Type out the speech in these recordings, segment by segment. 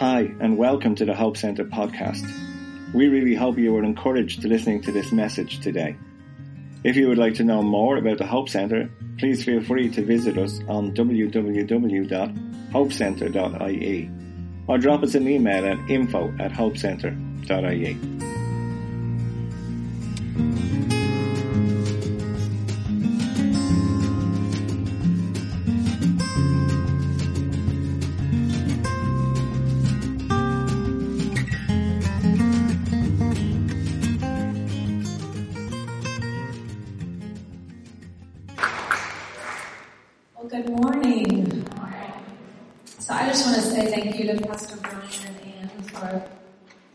Hi, and welcome to the Hope Center podcast. We really hope you were encouraged to listening to this message today. If you would like to know more about the Hope Center, please feel free to visit us on www.hopecenter.ie or drop us an email at info at hopecenter.ie.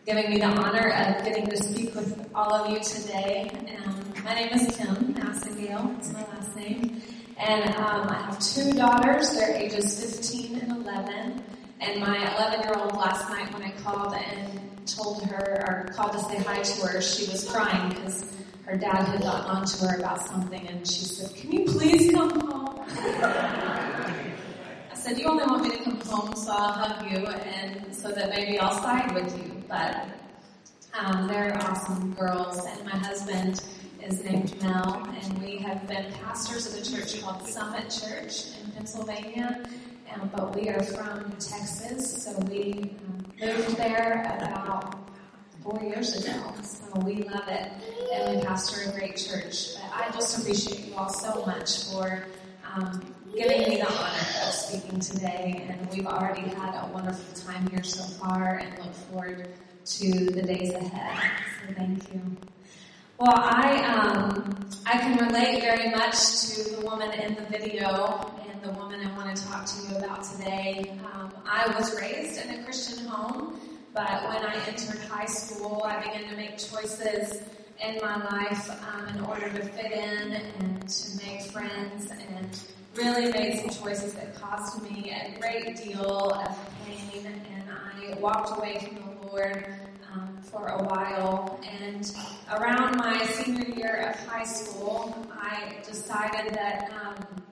giving me the honor of getting to speak with all of you today. Um, my name is Kim Massengale. It's my last name. And um, I have two daughters. They're ages 15 and 11. And my 11 year old last night when I called and told her, or called to say hi to her, she was crying because her dad had gotten on to her about something and she said, can you please come home? Said, you only want me to come home so I'll hug you and so that maybe I'll side with you. But um, they're awesome girls and my husband is named Mel and we have been pastors of a church called Summit Church in Pennsylvania. Um, but we are from Texas, so we um, moved there about four years ago. So we love it and we pastor a great church. But I just appreciate you all so much for um, giving me the honor of speaking today. And we've already had a wonderful time here so far and look forward to the days ahead. So thank you. Well, I um, I can relate very much to the woman in the video and the woman I want to talk to you about today. Um, I was raised in a Christian home, but when I entered high school, I began to make choices in my life um, in order to fit in and to make friends, and really made some choices that cost me a great deal of pain, and I walked away from the Lord um, for a while. And around my senior year of high school, I decided that um,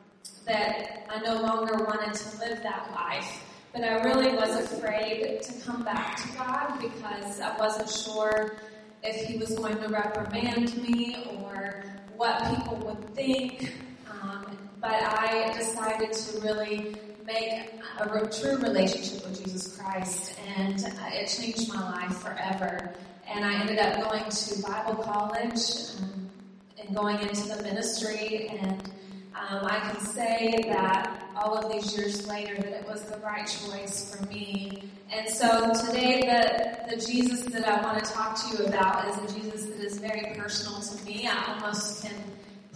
that I no longer wanted to live that life. But I really was afraid to come back to God because I wasn't sure if He was going to reprimand me or what people would think. Um, but I decided to really make a true relationship with Jesus Christ, and uh, it changed my life forever. And I ended up going to Bible college um, and going into the ministry, and um, I can say that all of these years later that it was the right choice for me. And so today the, the Jesus that I want to talk to you about is a Jesus that is very personal to me. I almost can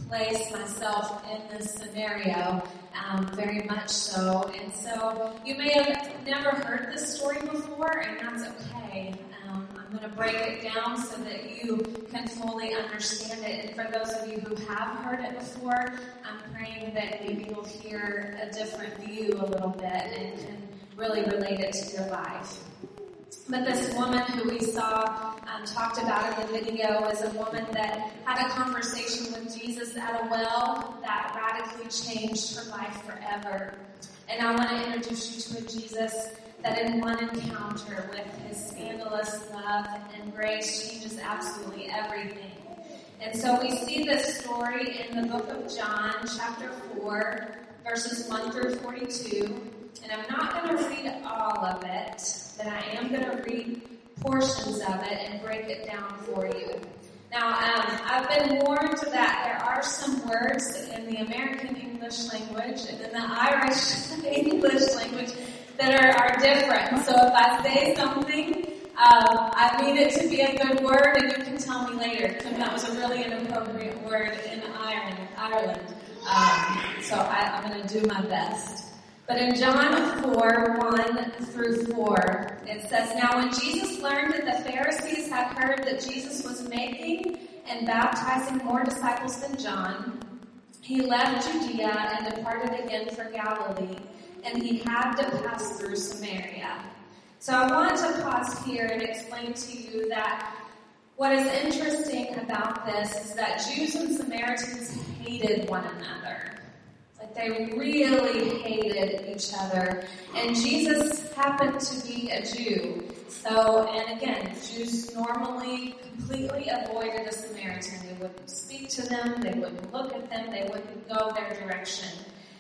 place myself in this scenario, um, very much so. And so you may have never heard this story before, and that's okay. I'm going to break it down so that you can fully understand it. And for those of you who have heard it before, I'm praying that maybe you'll hear a different view a little bit and can really relate it to your life. But this woman who we saw um, talked about in the video is a woman that had a conversation with Jesus at a well that radically changed her life forever. And I want to introduce you to a Jesus that in one encounter with his scandalous love and grace changes absolutely everything. And so we see this story in the book of John, chapter 4, verses 1 through 42. And I'm not going to read all of it, but I am going to read portions of it and break it down for you. Now, um, I've been warned that there are some words in the American English language and in the Irish English language that are, are different. So if I say something, um, I mean it to be a good word, and you can tell me later. Kim, that was a really inappropriate word in Ireland. Ireland. Um, so I, I'm going to do my best. But in John 4, 1 through 4, it says, Now when Jesus learned that the Pharisees had heard that Jesus was making and baptizing more disciples than John, he left Judea and departed again for Galilee, and he had to pass through Samaria. So I want to pause here and explain to you that what is interesting about this is that Jews and Samaritans hated one another. Like they really hated each other. And Jesus happened to be a Jew. So, and again, Jews normally completely avoided a Samaritan. They wouldn't speak to them, they wouldn't look at them, they wouldn't go their direction.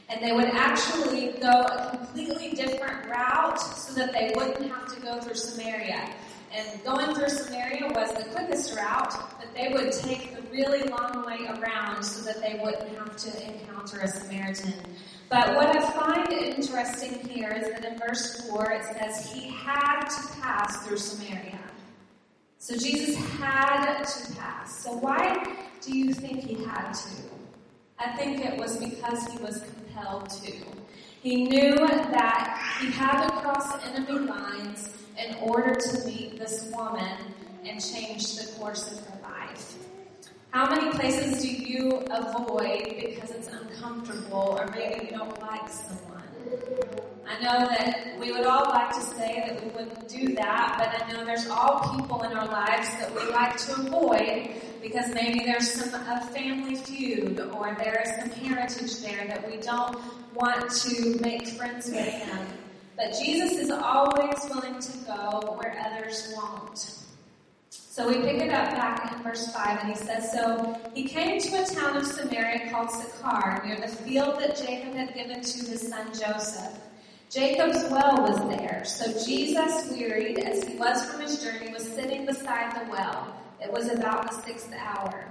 And they would actually go a completely different route so that they wouldn't have to go through Samaria. And going through Samaria was the quickest route, but they would take the really long way around so that they wouldn't have to encounter a Samaritan. But what I find interesting here is that in verse 4 it says, He had to pass through Samaria. So Jesus had to pass. So why do you think he had to? I think it was because he was to. He knew that he had to cross enemy lines in order to meet this woman and change the course of her life. How many places do you avoid because it's uncomfortable or maybe you don't like someone? I know that we would all like to say that we wouldn't do that, but I know there's all people in our lives that we like to avoid because maybe there's some a family feud or there is some heritage there that we don't want to make friends with them. But Jesus is always willing to go where others won't. So we pick it up back in verse 5 and he says, So he came to a town of Samaria called Sychar, near the field that Jacob had given to his son Joseph. Jacob's well was there, so Jesus, wearied as he was from his journey, was sitting beside the well. It was about the sixth hour.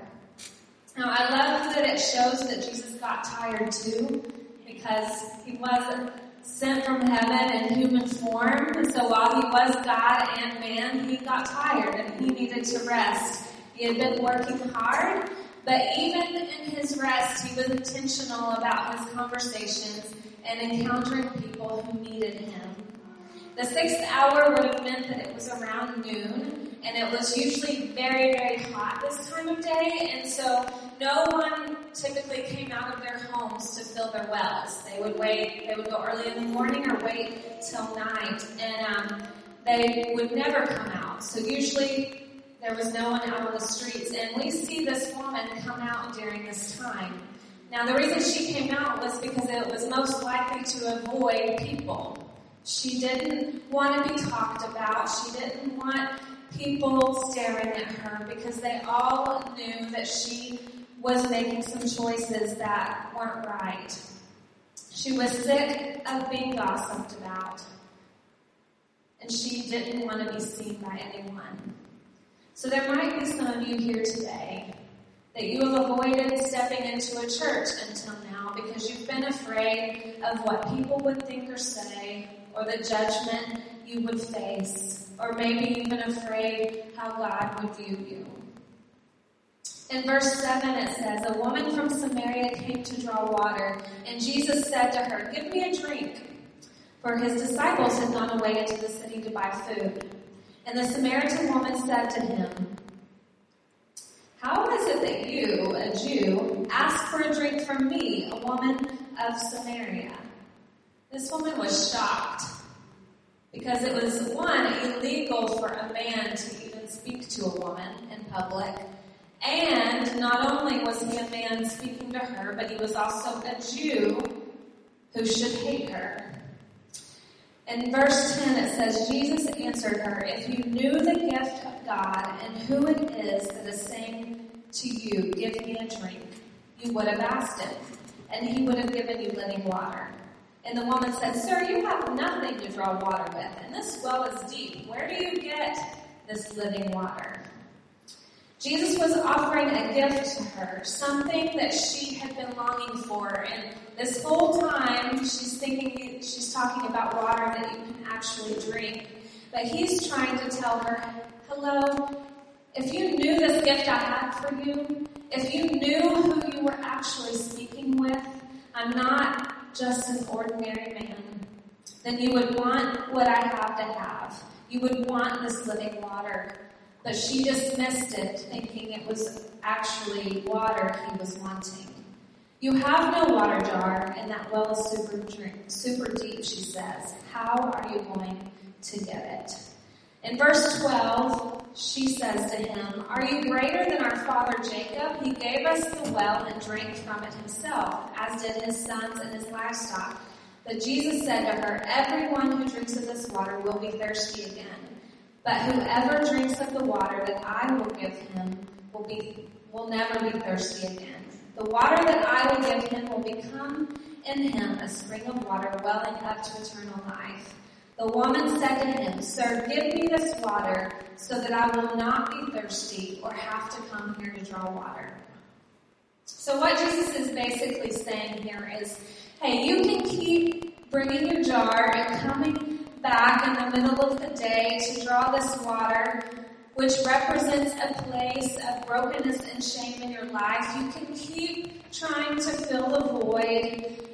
Now I love that it shows that Jesus got tired too, because he wasn't sent from heaven in human form. So while he was God and man, he got tired and he needed to rest. He had been working hard, but even in his rest, he was intentional about his conversations and encountering people who needed him. The sixth hour would have meant that it was around noon, and it was usually very, very hot this time of day, and so no one typically came out of their homes to fill their wells. They would wait, they would go early in the morning or wait till night, and um, they would never come out. So usually there was no one out on the streets, and we see this woman come out during this time. Now the reason she came out was because it was most likely to avoid people. She didn't want to be talked about. She didn't want people staring at her because they all knew that she was making some choices that weren't right. She was sick of being gossiped about. And she didn't want to be seen by anyone. So there might be some of you here today that you have avoided stepping into a church until now because you've been afraid of what people would think or say or the judgment you would face or maybe even afraid how God would view you. In verse 7 it says, A woman from Samaria came to draw water, and Jesus said to her, Give me a drink. For his disciples had gone away into the city to buy food. And the Samaritan woman said to him, How is it that you, a Jew, ask for a drink from me, a woman of Samaria? This woman was shocked because it was one, illegal for a man to even speak to a woman in public. And not only was he a man speaking to her, but he was also a Jew who should hate her. In verse 10 it says, Jesus answered her, If you knew the gift of God and who it is that is saying to you, Give me a drink, you would have asked him, and he would have given you living water. And the woman said, Sir, you have nothing to draw water with, and this well is deep. Where do you get this living water? Jesus was offering a gift to her, something that she had been longing for. And this whole time, she's thinking, she's talking about water that you can actually drink. But he's trying to tell her, hello, if you knew this gift I had for you, if you knew who you were actually speaking with, I'm not just an ordinary man, then you would want what I have to have. You would want this living water. But she dismissed it, thinking it was actually water he was wanting. You have no water jar, and that well is super, super deep, she says. How are you going to get it? In verse 12, she says to him, Are you greater than our father Jacob? He gave us the well and drank from it himself, as did his sons and his livestock. But Jesus said to her, Everyone who drinks of this water will be thirsty again. But whoever drinks of the water that I will give him will be will never be thirsty again. The water that I will give him will become in him a spring of water welling up to eternal life. The woman said to him, Sir, give me this water so that I will not be thirsty or have to come here to draw water. So what Jesus is basically saying here is, hey, you can keep bringing your jar and coming back in the middle of the day to draw this water, which represents a place of brokenness and shame in your life. You can keep trying to fill the void,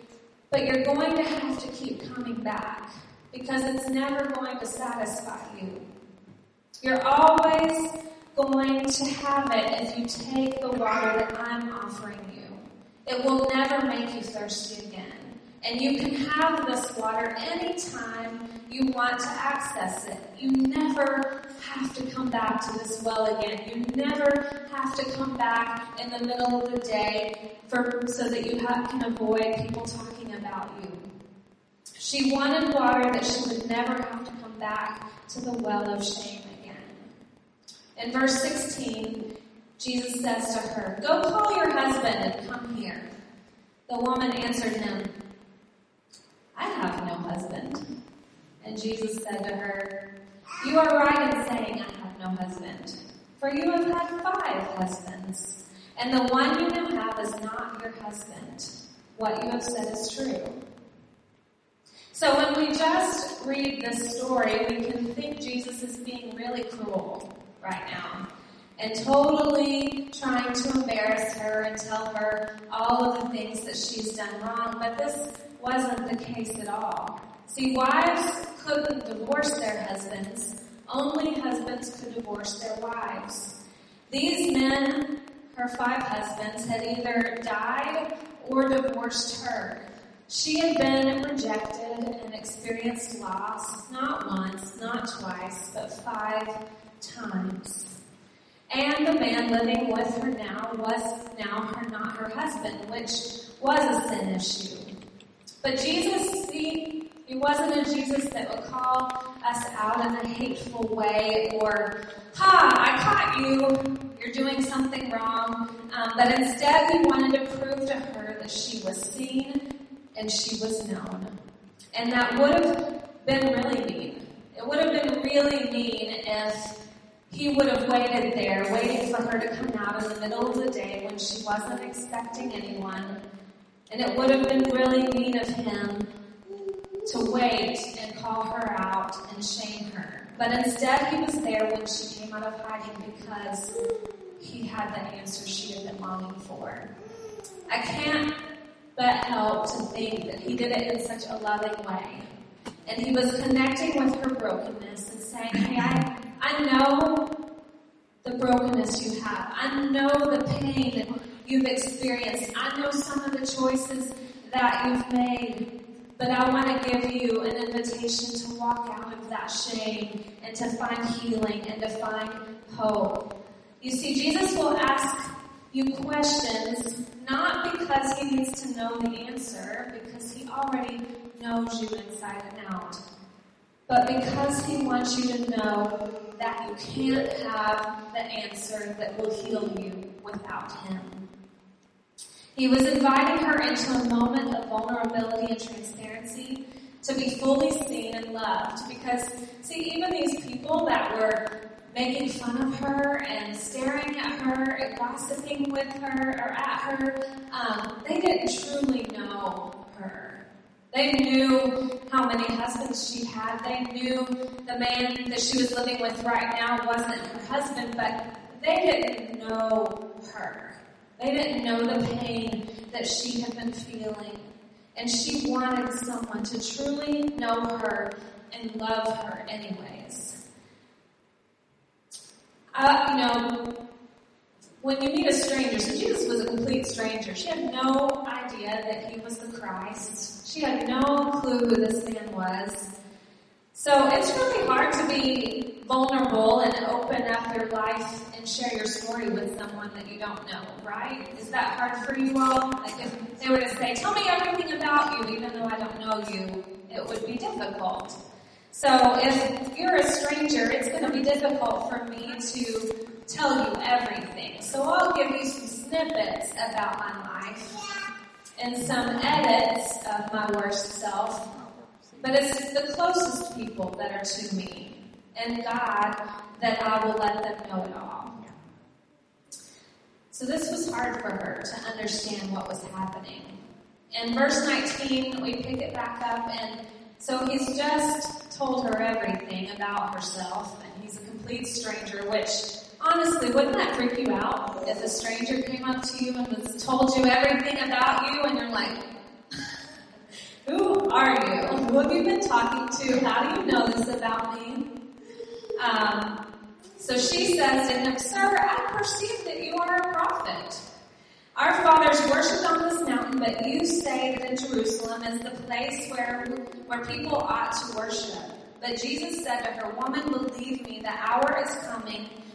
but you're going to have to keep coming back because it's never going to satisfy you. You're always going to have it if you take the water that I'm offering you. It will never make you thirsty again. And you can have this water anytime you want to access it. You never have to come back to this well again. You never have to come back in the middle of the day for, so that you have, can avoid people talking about you. She wanted water that she would never have to come back to the well of shame again. In verse 16, Jesus says to her, Go call your husband and come here. The woman answered him, I have no husband. And Jesus said to her, You are right in saying, I have no husband. For you have had five husbands, and the one you now have is not your husband. What you have said is true. So when we just read this story, we can think Jesus is being really cruel right now and totally trying to embarrass her and tell her all of the things that she's done wrong. But this wasn't the case at all. See, wives couldn't divorce their husbands. Only husbands could divorce their wives. These men, her five husbands, had either died or divorced her. She had been rejected and experienced loss, not once, not twice, but five times. And the man living with her now was now her, not her husband, which was a sin issue. But Jesus, he, he wasn't a Jesus that would call us out in a hateful way or, ha, I caught you, you're doing something wrong. Um, but instead, he wanted to prove to her that she was seen and she was known. And that would have been really mean. It would have been really mean if he would have waited there, waiting for her to come out in the middle of the day when she wasn't expecting anyone. And it would have been really mean of him to wait and call her out and shame her. But instead, he was there when she came out of hiding because he had the answer she had been longing for. I can't but help to think that he did it in such a loving way. And he was connecting with her brokenness and saying, Hey, I, I know the brokenness you have. I know the pain you've experienced. I know some of the choices that you've made. But I want to give you an invitation to walk out of that shame and to find healing and to find hope. You see, Jesus will ask you questions not because he needs to know the answer, because he already knows you inside and out, but because he wants you to know that you can't have the answer that will heal you without him. He was inviting her into a moment of vulnerability and transparency to be fully seen and loved because see even these people that were making fun of her and staring at her and gossiping with her or at her, um, they didn't truly know her. They knew how many husbands she had. They knew the man that she was living with right now wasn't her husband, but they didn't know her. They didn't know the pain that she had been feeling. And she wanted someone to truly know her and love her anyways. Uh, you know, when you meet a stranger, so Jesus was a complete stranger. She had no idea that he was the Christ. She had no clue who this man was. So it's really hard to be vulnerable and open up your life and share your story with someone that you don't know, right? Is that hard for you all? Like if they were to say, tell me everything about you, even though I don't know you, it would be difficult. So if you're a stranger, it's going to be difficult for me to tell you everything. So I'll give you some snippets about my life and some edits of my worst self. But it's the closest people that are to me and God that I will let them know it all. So this was hard for her to understand what was happening. In verse 19, we pick it back up and so he's just told her everything about herself, and he's a complete stranger, which honestly, wouldn't that freak you out if a stranger came up to you and was told you everything about you and you're like, who are you? Who have you been talking to? How do you know this about me? Um, so she says to him, Sir, I perceive that you are a prophet. Our fathers worshipped on this mountain, but you say that in Jerusalem is the place where, where people ought to worship. But Jesus said to her, Woman, believe me, the hour is coming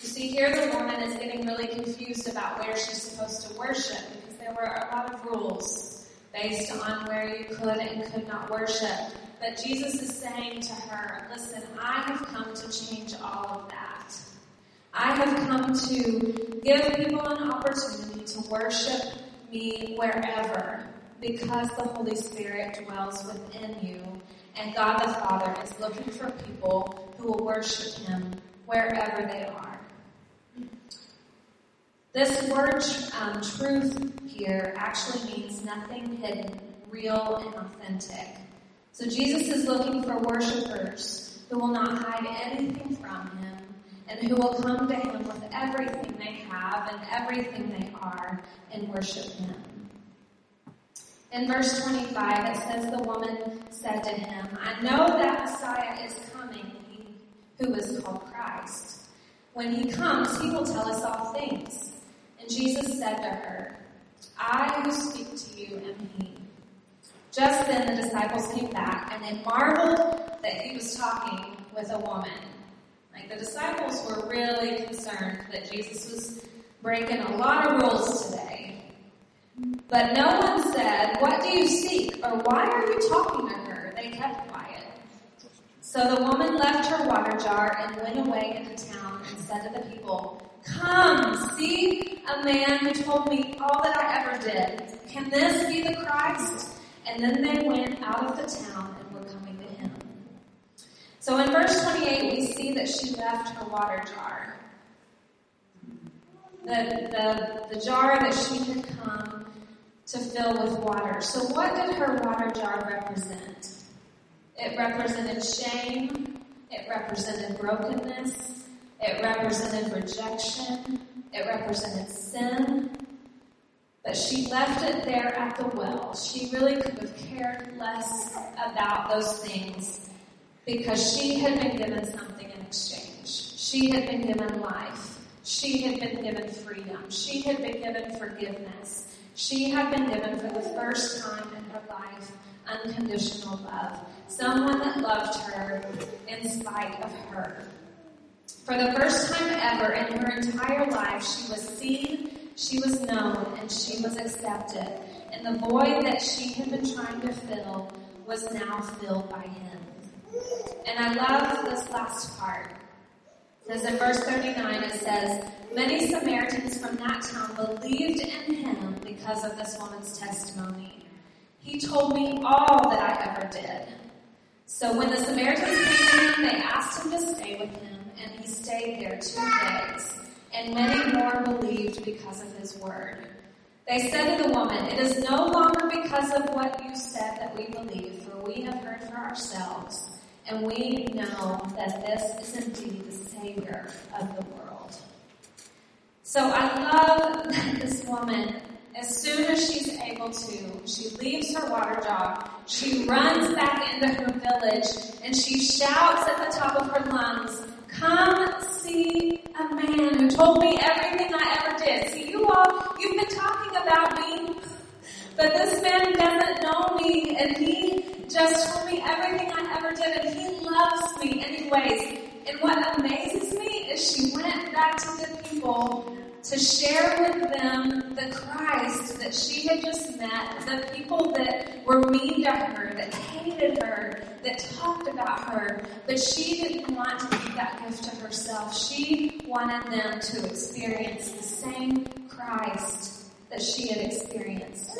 You see, here the woman is getting really confused about where she's supposed to worship because there were a lot of rules based on where you could and could not worship. But Jesus is saying to her, listen, I have come to change all of that. I have come to give people an opportunity to worship me wherever because the Holy Spirit dwells within you and God the Father is looking for people who will worship Him wherever they are. This word um, truth here actually means nothing hidden, real and authentic. So Jesus is looking for worshipers who will not hide anything from Him and who will come to Him with everything they have and everything they are and worship Him. In verse 25, it says, The woman said to him, I know that Messiah is coming, he who is called Christ. When he comes, he will tell us all things. Jesus said to her, I who speak to you am he. Just then the disciples came back, and they marveled that he was talking with a woman. Like the disciples were really concerned that Jesus was breaking a lot of rules today. But no one said, What do you seek? or Why are you talking to her? They kept quiet. So the woman left her water jar and went away into town and said to the people, Come, see a man who told me all that I ever did. Can this be the Christ? And then they went out of the town and were coming to him. So in verse 28, we see that she left her water jar. The, the, the jar that she had come to fill with water. So what did her water jar represent? It represented shame. It represented brokenness. It represented rejection. It represented sin. But she left it there at the well. She really could have cared less about those things because she had been given something in exchange. She had been given life. She had been given freedom. She had been given forgiveness. She had been given for the first time in her life unconditional love. Someone that loved her in spite of her. For the first time ever in her entire life, she was seen, she was known, and she was accepted. And the void that she had been trying to fill was now filled by him. And I love this last part. Because in verse 39 it says, Many Samaritans from that town believed in him because of this woman's testimony. He told me all that I ever did. So when the Samaritans came to him, they asked him to stay with him, and he stayed there two days. And many more believed because of his word. They said to the woman, It is no longer because of what you said that we believe, for we have heard for ourselves And we know that this is indeed the Savior of the world. So I love this woman. As soon as she's able to, she leaves her water job, she runs back into her village, and she shouts at the top of her lungs, Come see a man who told me everything I ever did. See, you all, you've been talking about me, but this man doesn't know me, and he just told me everything I ever did, and he loves me anyways. And what amazes me is she went back to the people to share with them the Christ that she had just met, the people that were mean to her, that hated her, that talked about her, but she didn't want to give that gift to herself. She wanted them to experience the same Christ that she had experienced.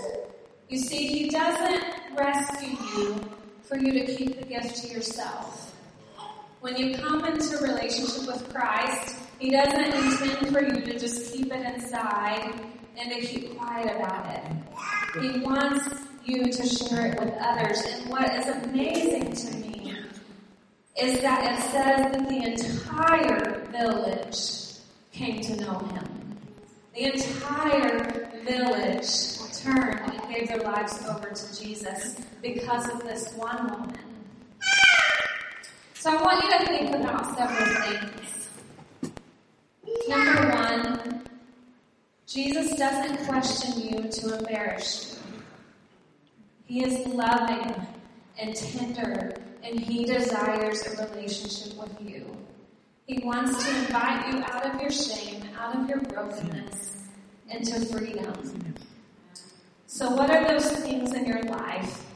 You see, He doesn't rescue you for you to keep the gift to yourself. When you come into relationship with Christ, he doesn't intend for you to just keep it inside and to keep quiet about it. He wants you to share it with others. And what is amazing to me is that it says that the entire village came to know him. The entire village turned and gave their lives over to Jesus because of this one woman. So I want you to think about several things. Number one, Jesus doesn't question you to embarrass you. He is loving and tender, and He desires a relationship with you. He wants to invite you out of your shame, out of your brokenness, into freedom. So, what are those things in your life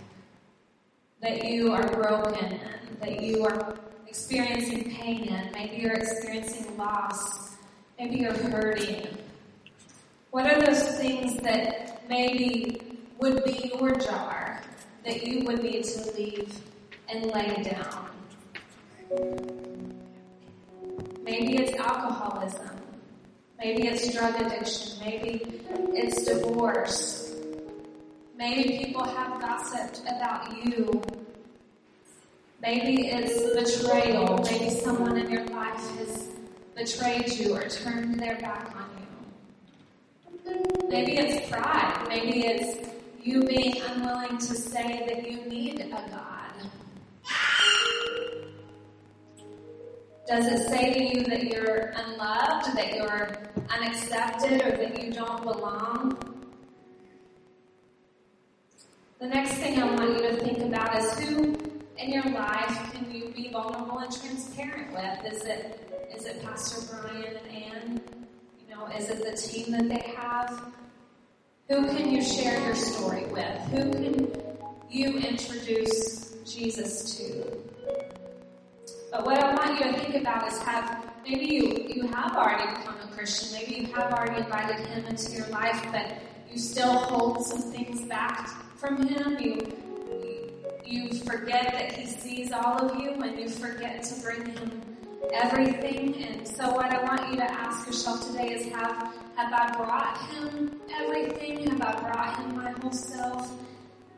that you are broken in, that you are experiencing pain in? Maybe you're experiencing loss Maybe you're hurting. What are those things that maybe would be your jar that you would need to leave and lay down? Maybe it's alcoholism. Maybe it's drug addiction. Maybe it's divorce. Maybe people have gossiped about you. Maybe it's betrayal. Maybe someone in your life has betrayed you or turned their back on you. Maybe it's pride. Maybe it's you being unwilling to say that you need a God. Does it say to you that you're unloved, that you're unaccepted, or that you don't belong? The next thing I want you to think about is who in your life can you be vulnerable and transparent with? Is it is it Pastor Brian and Ann? You know, is it the team that they have? Who can you share your story with? Who can you introduce Jesus to? But what I want you to think about is have maybe you, you have already become a Christian, maybe you have already invited him into your life, but you still hold some things back from him. You you forget that he sees all of you and you forget to bring him everything. And so what I want you to ask yourself today is have, have I brought him everything? Have I brought him my whole self?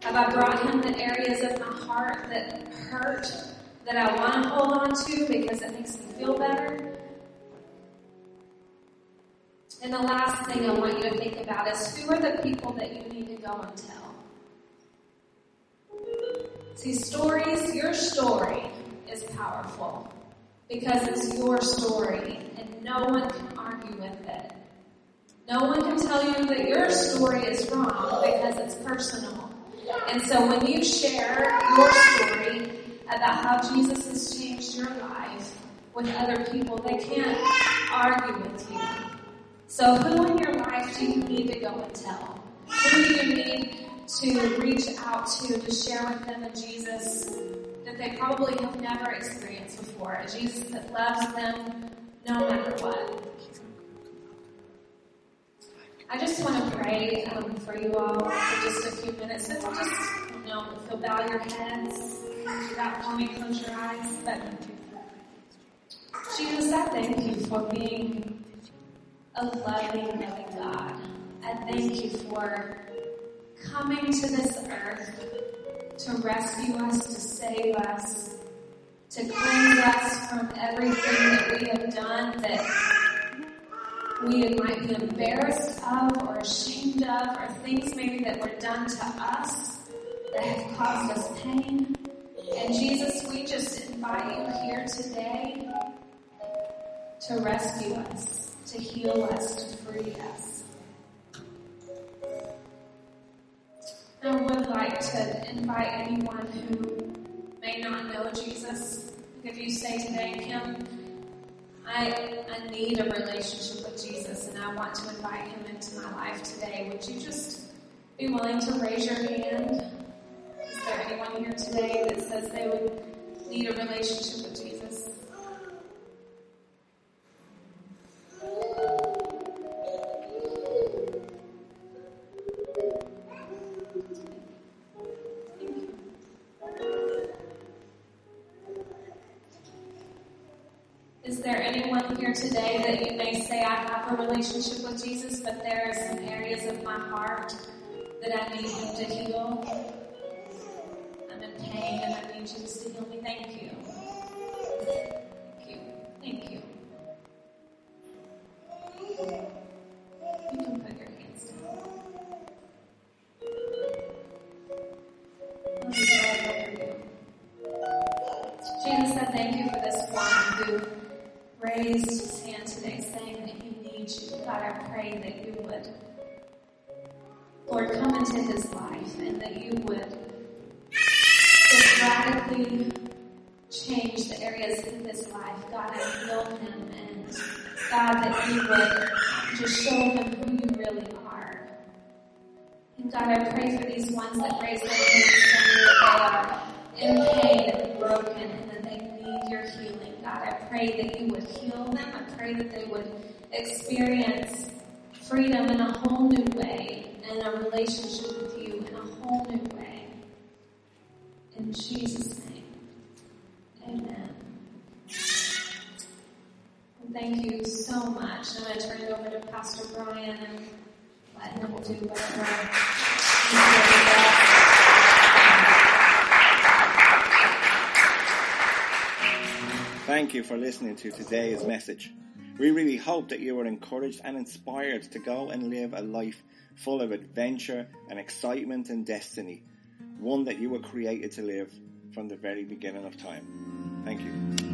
Have I brought him the areas of my heart that hurt, that I want to hold on to because it makes me feel better? And the last thing I want you to think about is who are the people that you need to go and tell? See, stories, your story is powerful because it's your story and no one can argue with it. No one can tell you that your story is wrong because it's personal. And so when you share your story about how Jesus has changed your life with other people, they can't argue with you. So who in your life do you need to go and tell? Who do you need to reach out to to share with them a Jesus that they probably have never experienced before. A Jesus that loves them no matter what. I just want to pray um, for you all for just a few minutes. So just, you know, if you'll bow your heads, without for me, close your eyes. But Jesus, I thank you for being a loving, loving God. I thank you for coming to this earth to rescue us, to save us, to cleanse us from everything that we have done that we might be embarrassed of or ashamed of, or things maybe that were done to us that have caused us pain. And Jesus, we just invite you here today to rescue us, to heal us, to free us. Like to invite anyone who may not know Jesus. If you say today, Kim, I, I need a relationship with Jesus and I want to invite him into my life today, would you just be willing to raise your hand? Is there anyone here today that says they would need a relationship with Jesus? Relationship with Jesus, but there are some areas of my heart that I need Him to heal? I'm in pain and I need Jesus to heal me. Thank you. Freedom in a whole new way and a relationship with you in a whole new way. In Jesus' name, amen. Thank you so much. I'm going to turn it over to Pastor Brian and let him do whatever. Thank you for listening to today's message. We really hope that you were encouraged and inspired to go and live a life full of adventure and excitement and destiny, one that you were created to live from the very beginning of time. Thank you.